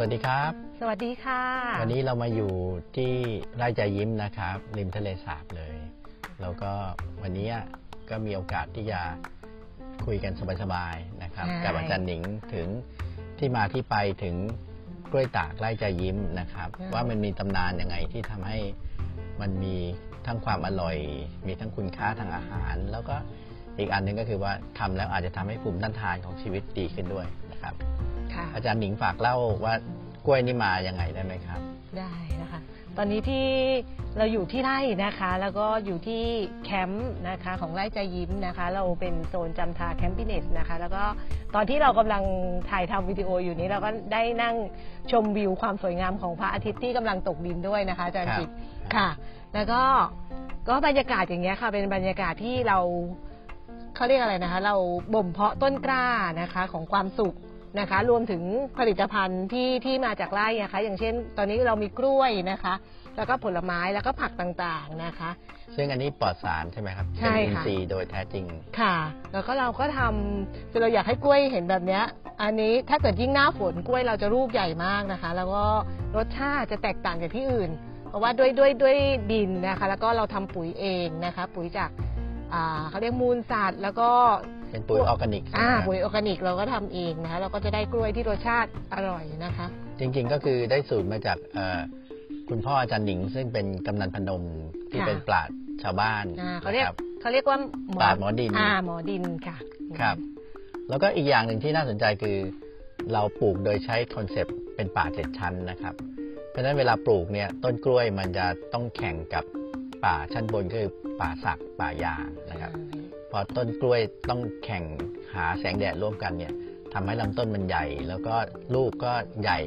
วัสดีครับ สวัสดีค่ะ วันนี้เรามาอยู่ที่ไร่ใจยิ้มนะครับ ริมทะเลสาบเลย แล้วก็วันนี้ก็มีโอกาสที่จะคุยกันสบายๆนะครับ ใช่ กับอาจารย์หนิงถึงที่มาที่ไปถึงกล้วยตากไร่ใจยิ้มนะครับ ว่ามันมีตำนานยังไงที่ทำให้มันมีทั้งความอร่อย มีทั้งคุณค่าทางอาหาร แล้วก็อีกอันหนึงก็คือว่าทำแล้วอาจจะทำให้ภูมิต้านทานของชีวิตดีขึ้นด้วยนะครับ ค่ะ อาจารย์หนิงฝากเล่าว่ากล้วยนี่มายังไงได้ไหมครับ ได้นะคะ ตอนนี้ที่เราอยู่ที่ไร่นะคะ แล้วก็อยู่ที่แคมป์นะคะของไร่ใจยิ้มนะคะ เราเป็นโซนจำทาแคมปิเนสนะคะ แล้วก็ตอนที่เรากำลังถ่ายทำวิดีโออยู่นี้เราก็ได้นั่งชมวิวความสวยงามของพระอาทิตย์ที่กำลังตกดินด้วยนะคะอาจารย์ครับจิตค่ะ แล้วก็ก็บรรยากาศอย่างเงี้ยค่ะ เป็นบรรยากาศที่เราเขาเรียกอะไรนะคะ เราบ่มเพาะต้นกล้านะคะของความสุข นะคะ รวมถึงผลิตภัณฑ์ที่ที่มาจากไร่นะคะ อย่างเช่น ตอนนี้เรามีกล้วยนะคะ แล้วก็ผลไม้แล้วก็ผักต่างๆนะคะ ซึ่งอันนี้ปลอดสารใช่ไหมครับใช่เป็นอินค่ะทรีย์โดยแท้จริง ค่ะ แล้วก็เราก็ทำคือเราอยากให้กล้วยเห็นแบบเนี้ยอันนี้ถ้าเกิดยิ่งหน้าฝนกล้วยเราจะรูปใหญ่มากนะคะ แล้วก็รสชาติจะแตกต่างจากที่อื่น เพราะว่าด้วยด้วยด้วยดินนะคะ แล้วก็เราทำปุ๋ยเองนะคะ ปุ๋ยจากอ่าเขาเรียกมูลสัตว์แล้วก็ เป็นปุ๋ยออร์แกนิกอ่าใช่ไหมครับปุ๋ยออร์แกนิกเราก็ทำเองนะคะเราก็จะได้กล้วยที่รสชาติอร่อยนะคะ จริงๆก็คือได้สูตรมาจากเอ่อคุณพ่ออาจารย์หนิง ซึ่งเป็นกำนันพนมที่ค่ะเป็นปราชญ์ชาวบ้านอ่าเขาเรียกนะครับเขาเรียกว่าปราชญ์หมอดินอ่าหมอดินค่ะครับ แล้วก็อีกอย่างหนึ่งที่น่าสนใจคือ เราปลูกโดยใช้ concept เป็นป่าเจ็ดชั้นนะครับ เพราะฉะนั้นเวลาปลูกเนี่ยต้นกล้วยมันจะต้องแข่งกับป่าชั้นบนคือป่าสักป่ายางนะครับ พอต้นกล้วยต้องแข่งหาแสงแดดร่วมกันเนี่ยทำให้ลำต้นมันใหญ่ แล้วก็ลูกก็ใหญ่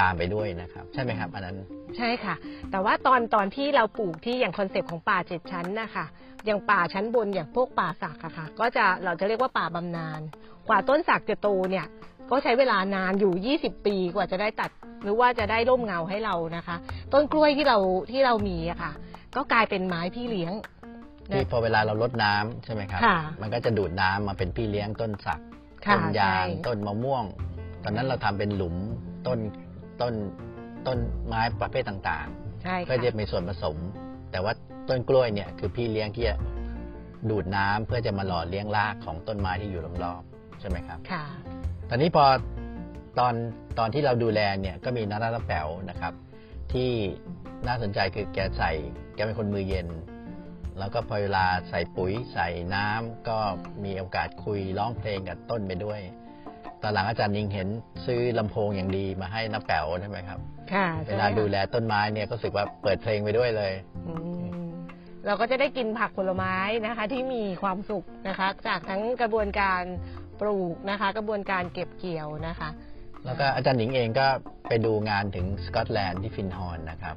ตามไปด้วยนะครับ ใช่ไหมครับ อันนั้นใช่ค่ะ แต่ว่าตอนตอนที่เราปลูกที่อย่าง concept ของป่าเจ็ดชั้นนะคะอย่างป่าชั้นบนอย่างพวกป่าสักอะค่ะ ก็จะเราจะเรียกว่าป่าบำนาญกว่าต้นสักจะโตเนี่ย ก็ใช้เวลานานอยู่ 20 ปีกว่าจะได้ตัด หรือว่าจะได้ร่มเงาให้เรานะคะ ต้นกล้วยที่เราที่เรามีอะค่ะ ก็กลายเป็นไม้พี่เลี้ยง ที่พอเวลาเราลดน้ำใช่ไหมครับค่ะมันก็จะดูดน้ำมาเป็นพี่เลี้ยงต้นสักค่ะต้นยางใช่ต้นมะม่วง ตอนนั้นเราทำเป็นหลุมต้นต้นต้นไม้ประเภทต่างใช่ๆก็ค่ะจะมีส่วนผสม แต่ว่าต้นกล้วยเนี่ยคือพี่เลี้ยงที่จะดูดน้ำเพื่อจะมาหล่อเลี้ยงรากของต้นไม้ที่อยู่รอบๆใช่ไหมครับค่ะตอนนี้พอตอนตอนที่เราดูแลเนี่ยก็มีนาราตาแป๋วนะครับ ที่น่าสนใจคือแกใส่แกเป็นคนมือเย็น แล้วก็พอเวลาใส่ปุ๋ยใส่น้ำก็มีโอกาสคุยร้องเพลงกับต้นไปด้วย ตอนหลังอาจารย์นิงเห็นซื้อลำโพงอย่างดีมาให้น้าแป๋วใช่ไหมครับค่ะเวลาดูแลต้นไม้เนี่ยก็รู้สึกว่าเปิดเพลงไปด้วยเลยอืมเราก็จะได้กินผักผลไม้นะคะ ที่มีความสุขนะคะ จากทั้งกระบวนการปลูกนะคะ กระบวนการเก็บเกี่ยวนะคะ แล้วก็อาจารย์หนิงเองก็ไปดูงานถึงสกอตแลนด์ที่ฟินฮอร์นนะครับ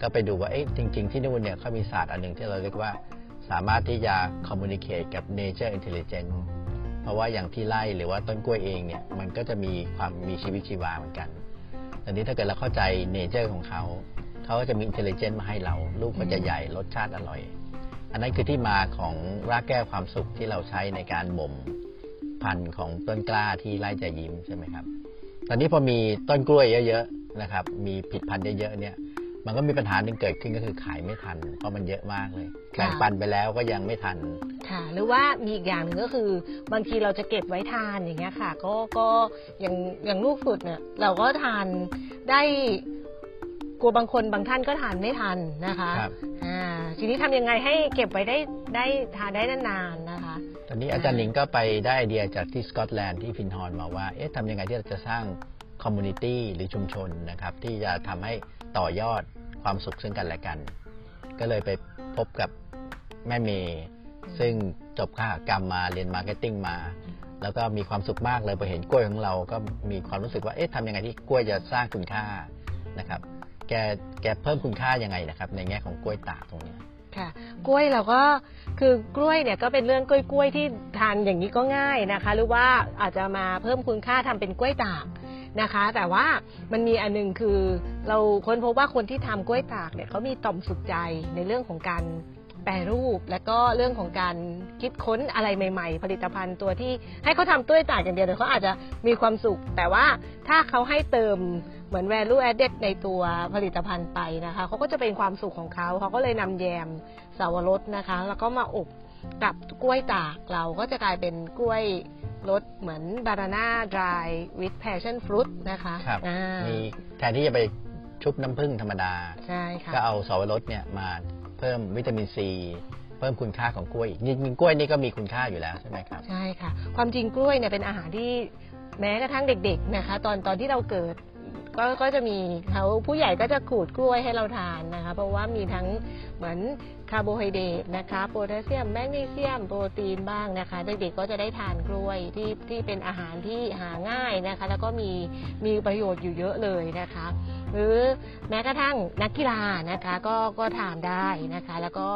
ก็ไปดูว่าเอ๊ะจริง ๆ ที่นู่นเนี่ยเขามีศาสตร์อันหนึ่งที่เราเรียกว่าสามารถที่จะ communicate กับ Nature Intelligence เพราะว่าอย่างที่ไร่หรือว่าต้นกล้วยเองเนี่ยมันก็จะมีความมีชีวิตชีวาเหมือนกันทีนี้ถ้าเกิดเราเข้าใจ nature ของเขาเขาก็จะมี intelligent มาให้เราลูกก็จะใหญ่รสชาติอร่อย อันนั้นคือที่มาของรากแก้วความสุขที่เราใช้ในการบ่มพันธุ์ของต้นกล้าที่ไร่จะยิ้มใช่ไหมครับ ตอนนี้พอมีต้นกล้วยเยอะๆนะครับ มีผิดพันธุ์เยอะๆเนี่ย มันก็มีปัญหาหนึ่งเกิดขึ้นก็คือขายไม่ทัน เพราะมันเยอะมากเลยค่ะแบ่งปันไปแล้วก็ยังไม่ทัน ค่ะ หรือว่ามีอีกอย่างหนึ่งก็คือบางทีเราจะเก็บไว้ทานอย่างเงี้ยค่ะ ก็ก็อย่างอย่างลูกสุดเนี่ยเราก็ทานได้กลัวบางคนบางท่านก็ทานไม่ทันนะคะครับอ่าทีนี้ทำยังไงให้เก็บไว้ได้ได้ทานได้นานๆนะคะ ตอนนี้อาจารย์หนิงก็ไปได้ไอเดียจากที่สกอตแลนด์ที่ฟินฮอร์นมาว่า เอ๊ะทำยังไงที่เราจะสร้าง community หรือชุมชนนะครับ ที่จะทำให้ ต่อยอดความสุขซึ่งกันและกัน ก็เลยไปพบกับแม่เมย์ซึ่งจบคหกรรมมาเรียน marketing มา แล้วก็มีความสุขมากเลยพอเห็นกล้วยของเราก็มีความรู้สึกว่าเอ๊ะทำยังไงที่กล้วยจะสร้างคุณค่านะครับแกแกเพิ่มคุณค่ายังไงนะครับ ในแง่ของกล้วยตากตรงเนี้ยค่ะกล้วยเราก็คือกล้วยเนี่ยก็เป็นเรื่องกล้วยกล้วยๆที่ทานอย่างนี้ก็ง่ายนะคะ หรือว่าอาจจะมาเพิ่มคุณค่าทำเป็นกล้วยตาก นะคะ แต่ว่ามันมีอันหนึงคือ เราค้นพบว่าคนที่ทำกล้วยตากเนี่ยเขามีต่อมสุขใจในเรื่องของการแปรรูป และก็เรื่องของการคิดค้นอะไรใหม่ ๆ ผลิตภัณฑ์ตัวที่ให้เขาทำด้วยตากอย่างเดียวเดี๋ยวเขาอาจจะมีความสุข แต่ว่าถ้าเขาให้เติมเหมือน value added ในตัวผลิตภัณฑ์ไปนะคะเขาก็จะเป็นความสุขของเขาเขาก็เลยนำแยมสาวรสนะคะ แล้วก็มาอบกับกล้วยตากเราก็จะกลายเป็นกล้วย รสเหมือนบานาน่า dry with passion fruit นะคะครับอ่ามีแทนที่จะไปชุบน้ำผึ้งธรรมดา ใช่ค่ะ ก็เอาสวรสเนี่ยมาเพิ่มวิตามินซี เพิ่มคุณค่าของกล้วยอีกจริงๆกล้วยนี่ก็มีคุณค่าอยู่แล้วใช่ไหมครับ ใช่ค่ะ ความจริงกล้วยเนี่ยเป็นอาหารที่แม้กระทั่งเด็ก ๆ นะคะ ตอนตอนที่เราเกิด ก็ก็จะมีเขาผู้ใหญ่ก็จะขูดกล้วยให้เราทานนะคะ เพราะว่ามีทั้งเหมือนคาร์โบไฮเดรตนะคะโพแทสเซียมแมกนีเซียมโปรตีนบ้างนะคะเด็กๆก็จะได้ทานกล้วยที่ที่เป็นอาหารที่หาง่ายนะคะ แล้วก็มีมีประโยชน์อยู่เยอะเลยนะคะ หรือแม้กระทั่งนักกีฬานะคะก็ก็ทานได้นะคะ แล้วก็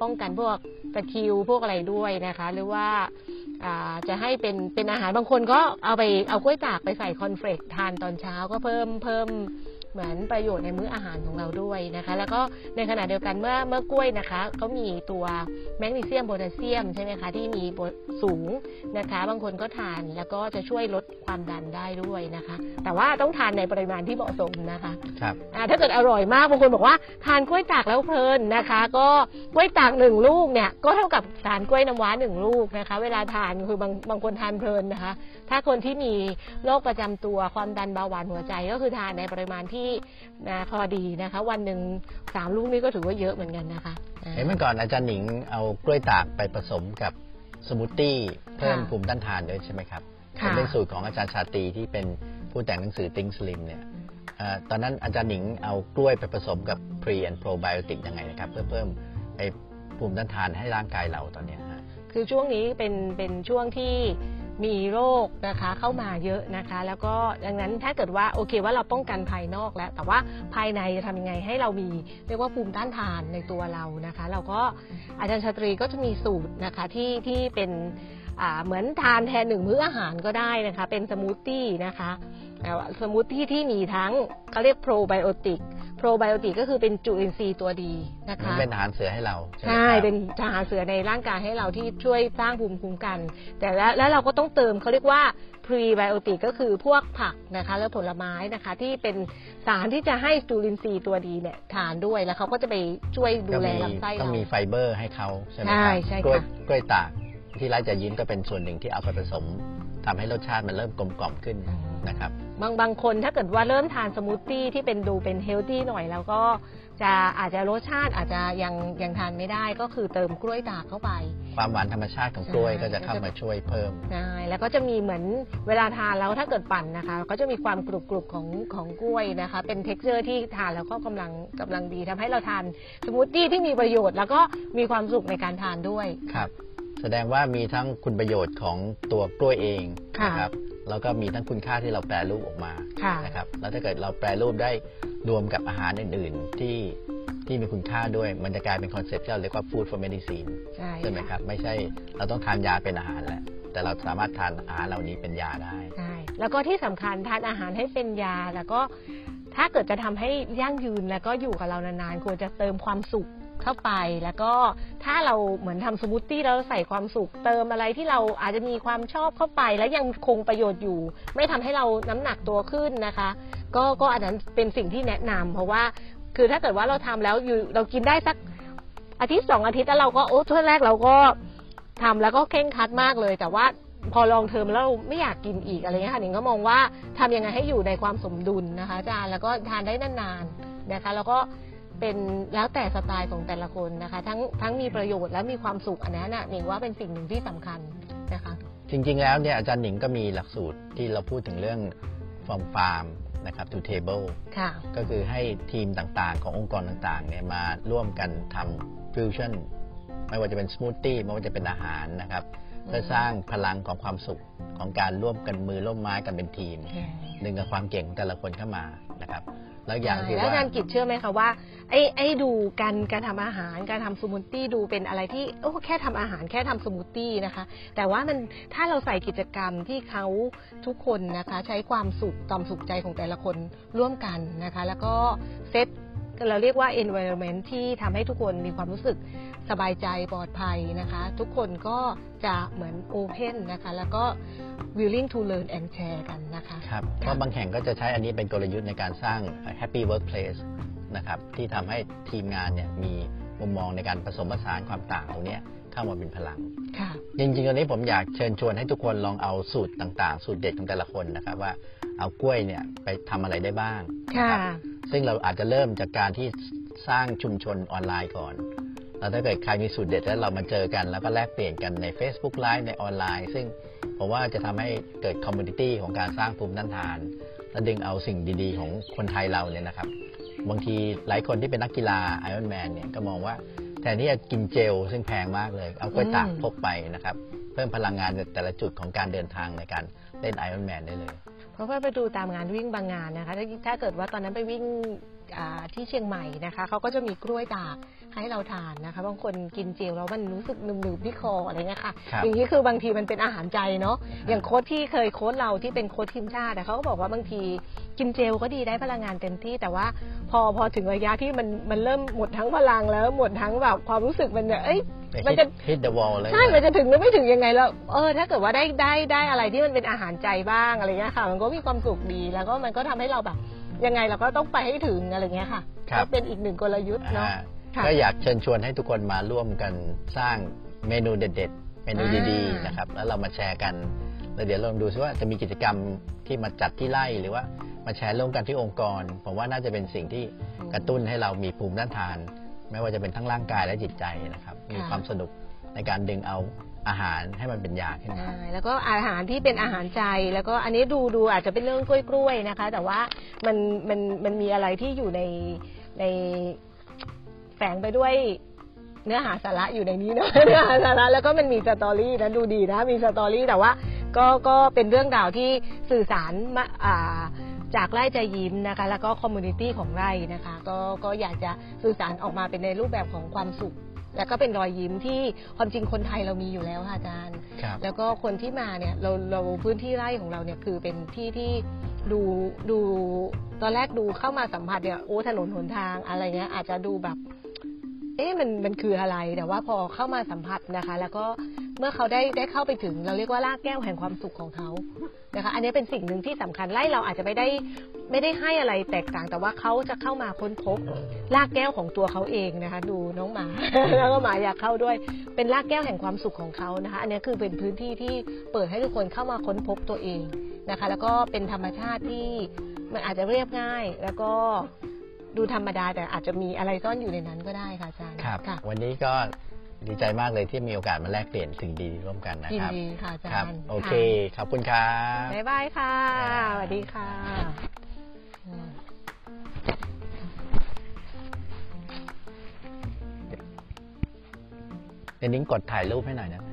ป้องกันพวกตะคิวพวกอะไรด้วยนะคะ หรือว่า จะให้เป็นเป็นอาหารบางคนก็เอาไปเอากล้วยตากไปใส่คอนเฟลกทานตอนเช้าก็เพิ่มเพิ่ม เหมือนประโยชน์ในมื้ออาหารของเราด้วยนะคะ แล้วก็ในขณะเดียวกันเมื่อเมื่อกล้วยนะคะเขามีตัวแมกนีเซียมโพแทสเซียมใช่ไหมคะที่มีสูงนะคะ บางคนก็ทานแล้วก็จะช่วยลดความดันได้ด้วยนะคะ แต่ว่าต้องทานในปริมาณที่เหมาะสมนะคะครับอ่าถ้าเกิดอร่อยมากบางคนบอกว่าทานกล้วยตากแล้วเพลินนะคะ ก็กล้วยตากหนึ่งลูกเนี่ยก็เท่ากับทานกล้วยน้ำว้าหนึ่งลูกนะคะ เวลาทานคือบางบางคนทานเพลินนะคะ ถ้าคนที่มีโรคประจำตัวความดันเบาหวานหัวใจก็คือทานในปริมาณที่นะพอดีนะคะ วันหนึ่งสามลูกนี่ก็ถือว่าเยอะเหมือนกันนะคะอ่าเห็นเมื่อก่อนอาจารย์หนิงเอากล้วยตากไปผสมกับสมูทตี้เพิ่มค่ะภูมิต้านทานด้วยใช่ไหมครับค่ะเป็นสูตรของอาจารย์ชาตรีที่เป็นผู้แต่งหนังสือ Think Slim เนี่ยเอ่อตอนนั้นอาจารย์หนิงเอากล้วยไปผสมกับ Pre and Probiotic ยังไงนะครับ เพื่อเพิ่มไอ้ภูมิต้านทานให้ร่างกายเราตอนเนี้ยฮะคือช่วงนี้เป็นเป็นช่วงที่ มีโรคนะคะเข้ามาเยอะนะคะ แล้วก็ดังนั้นถ้าเกิดว่าโอเคว่าเราป้องกันภายนอกแล้ว แต่ว่าภายในจะทำยังไงให้เรามีเรียกว่าภูมิต้านทานในตัวเรานะคะ เราก็อาจารย์ชาตรีก็จะมีสูตรนะคะที่ที่เป็นเหมือนทานแทนหนึ่งมื้ออาหารก็ได้นะคะ เป็นสมูทตี้นะคะสมูทตี้ที่มีทั้งเขาเรียกโปรไบโอติก โปรไบโอติกก็คือเป็นจุลินทรีย์ตัวดีนะมันคะ เป็นทหารเสือให้เราใช่ไหมใช่ครับเป็นทหารเสือในร่างกายให้เราที่ช่วยสร้างภูมิคุ้มกัน แต่แล้วแล้วเราก็ต้องเติมเขาเรียกว่าพรีไบโอติกก็คือพวกผักนะคะแล้วผลไม้นะคะ ที่เป็นสารที่จะให้จุลินทรีย์ตัวดีเนี่ยทานด้วยแล้วเขาก็จะไปช่วยดูก็แลมีลำไส้ต้องเรามีไฟเบอร์ให้เขาใช่ไหมครับใช่ใช่กล้วยค่ะกล้วยตากที่ไร่ใจยิ้มก็เป็นส่วนหนึ่งที่เอาไปผสม ทำให้รสชาติมันเริ่มกลมกล่อมขึ้นนะครับ บางบางคนถ้าเกิดว่าเริ่มทานสมูทตี้ที่เป็นดูเป็น healthy หน่อย แล้วก็จะอาจจะรสชาติอาจจะยังยังทานไม่ได้ก็คือเติมกล้วยตากเข้าไป ความหวานธรรมชาติของกล้วยใช่ก็จะเข้ามาช่วยเพิ่มใช่แล้วก็จะมีเหมือนเวลาทานแล้วถ้าเกิดปั่นนะคะ ก็จะมีความกรุบกรุบของของกล้วยนะคะ เป็น texture ที่ทานแล้วก็กำลังกำลังดีทำให้เราทานสมูทตี้ที่มีประโยชน์ แล้วก็มีความสุขในการทานด้วยครับ แสดงว่ามีทั้งคุณประโยชน์ของตัวกล้วยเองค่ะนะครับแล้วก็มีทั้งคุณค่าที่เราแปรรูปออกมาค่ะ นะครับแล้วถ้าเกิดเราแปรรูปได้รวมกับอาหารอื่น ๆ ที่ที่มีคุณค่าด้วยมันจะกลายเป็นคอนเซ็ปต์ที่เราเรียกว่า food for medicine ใช่ใช่ไหมครับ ไม่ใช่เราต้องทานยาเป็นอาหารแหละแต่เราสามารถทานอาหารเหล่านี้เป็นยาได้ ใช่แล้วก็ที่สำคัญทานอาหารให้เป็นยา แล้วก็ถ้าเกิดจะทำให้ยั่งยืนแล้วก็อยู่กับเรานานๆควรจะเติมความสุข เข้าไป แล้วก็ถ้าเราเหมือนทำสมูทตี้แล้วเราใส่ความสุขเติมอะไรที่เราอาจจะมีความชอบเข้าไป แล้วยังคงประโยชน์อยู่ ไม่ทำให้เราน้ำหนักตัวขึ้นนะคะ ก็ก็อันนั้นเป็นสิ่งที่แนะนำเพราะว่าคือถ้าเกิดว่าเราทำแล้วอยู่เรากินได้สักอาทิตย์สองอาทิตย์แล้วเราก็โอ้ช่วงแรกเราก็ทำแล้วก็เคร่งคัดมากเลย แต่ว่าพอลองเทอมแล้วไม่อยากกินอีกอะไรเงี้ยค่ะหนิงก็มองว่าทำยังไงให้อยู่ในความสมดุลนะคะอาจารย์แล้วก็ทานได้นานๆนะคะ แล้วก็ เป็นแล้วแต่สไตล์ของแต่ละคนนะคะ ทั้งทั้งมีประโยชน์และมีความสุขอันนั้นน่ะหนิงว่าเป็นสิ่งหนึ่งที่สำคัญนะคะ จริง ๆ แล้วเนี่ยอาจารย์หนิงก็มีหลักสูตรที่เราพูดถึงเรื่อง from farm นะครับ to table ค่ะ ก็คือให้ทีมต่างๆ ขององค์กรต่างๆเนี่ยมาร่วมกันทำฟิวชั่นไม่ว่าจะเป็นสมูทตี้ไม่ว่าจะเป็นอาหารนะครับเพื่อสร้างพลังของความสุขของการร่วมกันมือร่วมไม้กันเป็นทีม ดึงเอาความเก่งของแต่ละคนเข้ามานะครับ แล้วอย่างคือแล้วว่า อาจารย์กิจเชื่อไหมคะว่าไอ้ไอ้ดูการการทำอาหารการทำสมูทตี้ดูเป็นอะไรที่โอ้แค่ทำอาหารแค่ทำสมูทตี้นะคะ แต่ว่ามันถ้าเราใส่กิจกรรมที่เขาทุกคนนะคะ ใช้ความสุขความสุขใจของแต่ละคนร่วมกันนะคะ แล้วก็เซต เราเรียกว่า environment ที่ทำให้ทุกคนมีความรู้สึกสบายใจปลอดภัยนะคะ ทุกคนก็จะเหมือน open นะคะ แล้วก็ willing to learn and share กันนะคะครับเพราะบางแห่งก็จะใช้อันนี้เป็นกลยุทธ์ในการสร้าง happy workplace นะครับที่ทำให้ทีมงานเนี่ยมีมุมมองในการผสมผสานความต่างตรงเนี้ยเข้ามาเป็นพลังค่ะจริงๆตอนนี้ผมอยากเชิญชวนให้ทุกคนลองเอาสูตรต่างๆ สูตรเด็ดของแต่ละคนนะครับว่า เอากล้วยเนี่ยไปทำอะไรได้บ้างนะค่ะครับซึ่งเราอาจจะเริ่มจากการที่สร้างชุมชนออนไลน์ก่อนแล้วถ้าเกิดใครมีสูตรเด็ดแล้วเรามาเจอกัน แล้วก็แลกเปลี่ยนกันใน Facebook Live ในออนไลน์ ซึ่งผมว่าจะทำให้เกิด community ของการสร้างภูมิต้านทาน และดึงเอาสิ่งดีๆ ของคนไทยเราเนี่ยนะครับ บางทีหลายคนที่เป็นนักกีฬาไอรอนแมนเนี่ยก็มองว่าแทนที่จะกินเจลซึ่งแพงมากเลย เอากล้วยตากอืมพกไปนะครับ เพิ่มพลังงานในแต่ละจุดของการเดินทางในการเล่นไอรอนแมนได้เลย เพราะว่าไปดูตามงานวิ่งบางงานนะคะถ้าถ้าเกิดว่าตอนนั้นไปวิ่ง ที่เชียงใหม่นะคะเขาก็จะมีกล้วยตากให้เราทานนะคะ บางคนกินเจลแล้วมันรู้สึกหนึบๆที่คออะไรเงี้ยค่ะครับอย่างนี้คือบางทีมันเป็นอาหารใจเนาะอย่างโค้ชที่เคยโค้ชเราที่เป็นโค้ชทีมชาติอะเขาก็บอกว่าบางทีกินเจลก็ดีได้พลังงานเต็มที่ แต่ว่าพอพอถึงระยะที่มันมันเริ่มหมดทั้งพลังแล้วหมดทั้งแบบความรู้สึกมันเนี่ยเอ้ยมันจะฮิตเดอะวอลเลยใช่ มันจะถึงหรือไม่ถึงยังไงแล้ว เออ ถ้าเกิดว่าได้ได้ได้อะไรที่มันเป็นอาหารใจบ้างอะไรเงี้ยค่ะ มันก็มีความสุขดี แล้วก็มันก็ทำให้เราแบบ ยังไงเราก็ต้องไปให้ถึงอะไรเงี้ยค่ะครับ ก็เป็นอีกหนึ่งกลยุทธ์เนาะอ่าค่ะ ก็อยากเชิญชวนให้ทุกคนมาร่วมกันสร้างเมนูเด็ด ๆ เมนูดีอ่าๆนะครับ แล้วเรามาแชร์กันแล้วเดี๋ยวลองดูซิว่าจะมีกิจกรรมที่มาจัดที่ไร่หรือว่ามาแชร์ร่วมกันที่องค์กร ผมว่าน่าจะเป็นสิ่งที่กระตุ้นให้เรามีภูมิต้านทาน ไม่ว่าจะเป็นทั้งร่างกายและจิตใจนะครับ มีความสนุกในการดึงเอา อาหารให้มันเป็นยาขึ้นมาใช่แล้วก็อาหารที่เป็นอาหารใจ แล้วก็อันนี้ดูดูอาจจะเป็นเรื่องกล้วยๆนะคะ แต่ว่ามันมันมันมีอะไรที่อยู่ในในแฝงไปด้วยเนื้อหาสาระอยู่ในนี้เนาะเนื้อหาสาระแล้วก็มันมีสตอรี่นะดูดีนะมีสตอรี่แต่ว่าก็ก็เป็นเรื่องราวที่สื่อสารมาอ่าจากไร่ใจยิ้มนะคะ แล้วก็ community ของไร่นะคะ ก็ก็อยากจะสื่อสารออกมาเป็นในรูปแบบของความสุข แล้วก็เป็นรอยยิ้มที่ความจริงคนไทยเรามีอยู่แล้วค่ะอาจารย์ ครับ แล้วก็คนที่มาเนี่ยเราเราพื้นที่ไร่ของเราเนี่ยคือเป็นที่ที่ดูดูตอนแรกดูเข้ามาสัมผัสเนี่ยโอ้ถนนหนทางอะไรเงี้ยอาจจะดูแบบ เอ๊ะมันมันคืออะไรแต่ว่าพอเข้ามาสัมผัสนะคะ แล้วก็เมื่อเขาได้ได้เข้าไปถึง เราเรียกว่าลากแก้วแห่งความสุขของเขานะคะ อันนี้เป็นสิ่งหนึ่งที่สำคัญไล่เราอาจจะไม่ได้ไม่ได้ให้อะไรแตกต่าง แต่ว่าเขาจะเข้ามาค้นพบลากแก้วของตัวเขาเองนะคะ ดูน้องหมาแล้วก็หมาอยากเข้าด้วย เป็นลากแก้วแห่งความสุขของเขานะคะ อันนี้คือเป็นพื้นที่ที่เปิดให้ทุกคนเข้ามาค้นพบตัวเองนะคะ แล้วก็เป็นธรรมชาติที่มันอาจจะเรียบง่ายแล้วก็ ดูธรรมดาแต่อาจจะมีอะไรซ่อนอยู่ในนั้นก็ได้ค่ะอาจารย์ครับ ค่ะวันนี้ก็ดีใจมากเลยที่มีโอกาสมาแลกเปลี่ยนสิ่งดีร่วมกันนะยิคนรับ ดีค่ะอาจารย์ครับโอเคะขอบคุณครับ บ๊ายบายค่ะสวัสดีค่ะอืมเดี๋ยวนิ้งกดถ่ายรูปให้หน่อยนะ